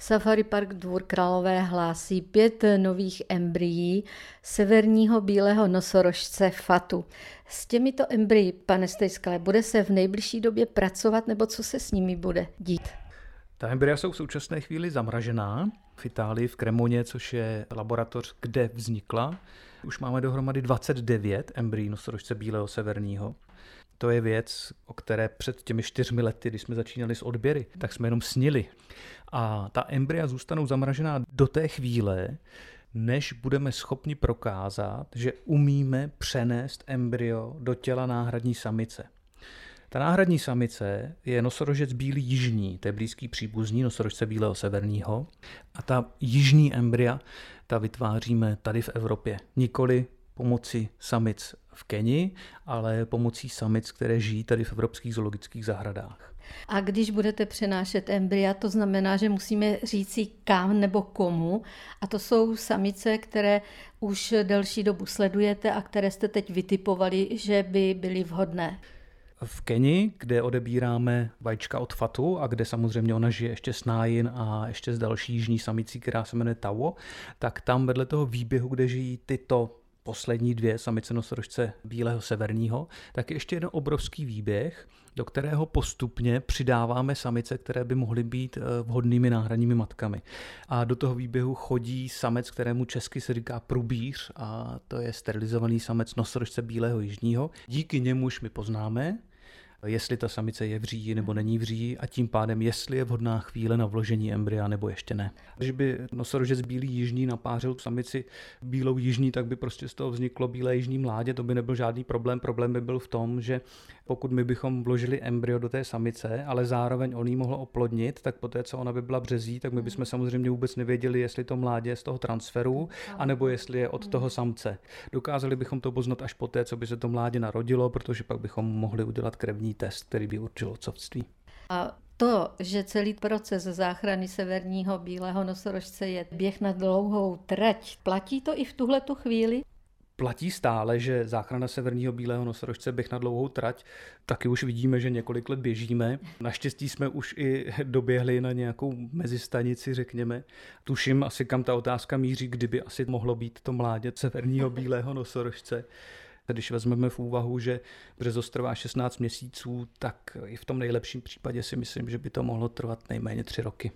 Safari Park Dvůr Králové hlásí pět nových embryí severního bílého nosorožce Fatu. S těmito embryi, pane Stejskale, bude se v nejbližší době pracovat nebo co se s nimi bude dít? Ta embrya jsou v současné chvíli zamražená v Itálii, v Kremoně, což je laboratoř, kde vznikla. Už máme dohromady 29 embryí nosorožce bílého severního. To je věc, o které před těmi čtyřmi lety, když jsme začínali s odběry, tak jsme jenom snili. A ta embrya zůstanou zamražená do té chvíle, než budeme schopni prokázat, že umíme přenést embryo do těla náhradní samice. Ta náhradní samice je nosorožec bílý jižní, to je blízký příbuzný nosorožce bílého severního. A ta jižní embrya, ta vytváříme tady v Evropě. Nikoli pomocí samic v Keni, ale pomocí samic, které žijí tady v evropských zoologických zahradách. A když budete přenášet embrya, to znamená, že musíme říci kam nebo komu. A to jsou samice, které už delší dobu sledujete a které jste teď vytipovali, že by byly vhodné v Keni, kde odebíráme vajíčka od Fatu a kde samozřejmě ona žije ještě s Nájin a ještě s další jižní samicí, která se jmenuje Tawo, tak tam vedle toho výběhu, kde žijí tyto poslední dvě samice nosorožce bílého severního, tak je ještě jeden obrovský výběh, do kterého postupně přidáváme samice, které by mohly být eh, vhodnými náhradními matkami. A do toho výběhu chodí samec, kterému česky se říká prubíř a to je sterilizovaný samec nosorožce bílého jižního. Díky němuž my poznáme, jestli ta samice je v říji nebo není v říji a tím pádem, jestli je vhodná chvíle na vložení embrya nebo ještě ne. Když by nosorožec bílý jižní napářil samici bílou jižní, tak by prostě z toho vzniklo bílé jižní mládě, to by nebyl žádný problém. Problém by byl v tom, že pokud my bychom vložili embryo do té samice, ale zároveň on ji mohl oplodnit, tak poté, co ona by byla březí, tak my bychom samozřejmě vůbec nevěděli, jestli to mládě je z toho transferu, anebo jestli je od toho samce. Dokázali bychom to poznat až poté, co by se to mládě narodilo, protože pak bychom mohli udělat krevní test, který by určil otcovství. A to, že celý proces záchrany severního bílého nosorožce je běh na dlouhou trať, platí to i v tuhle tu chvíli? platí stále, že záchrana severního bílého nosorožce běh na dlouhou trať, taky už vidíme, že několik let běžíme. Naštěstí jsme už i doběhli na nějakou mezistanici, řekněme. Tuším asi, kam ta otázka míří, kdyby asi mohlo být to mládě severního bílého nosorožce. Když vezmeme v úvahu, že březost trvá 16 měsíců, tak i v tom nejlepším případě si myslím, že by to mohlo trvat nejméně tři roky.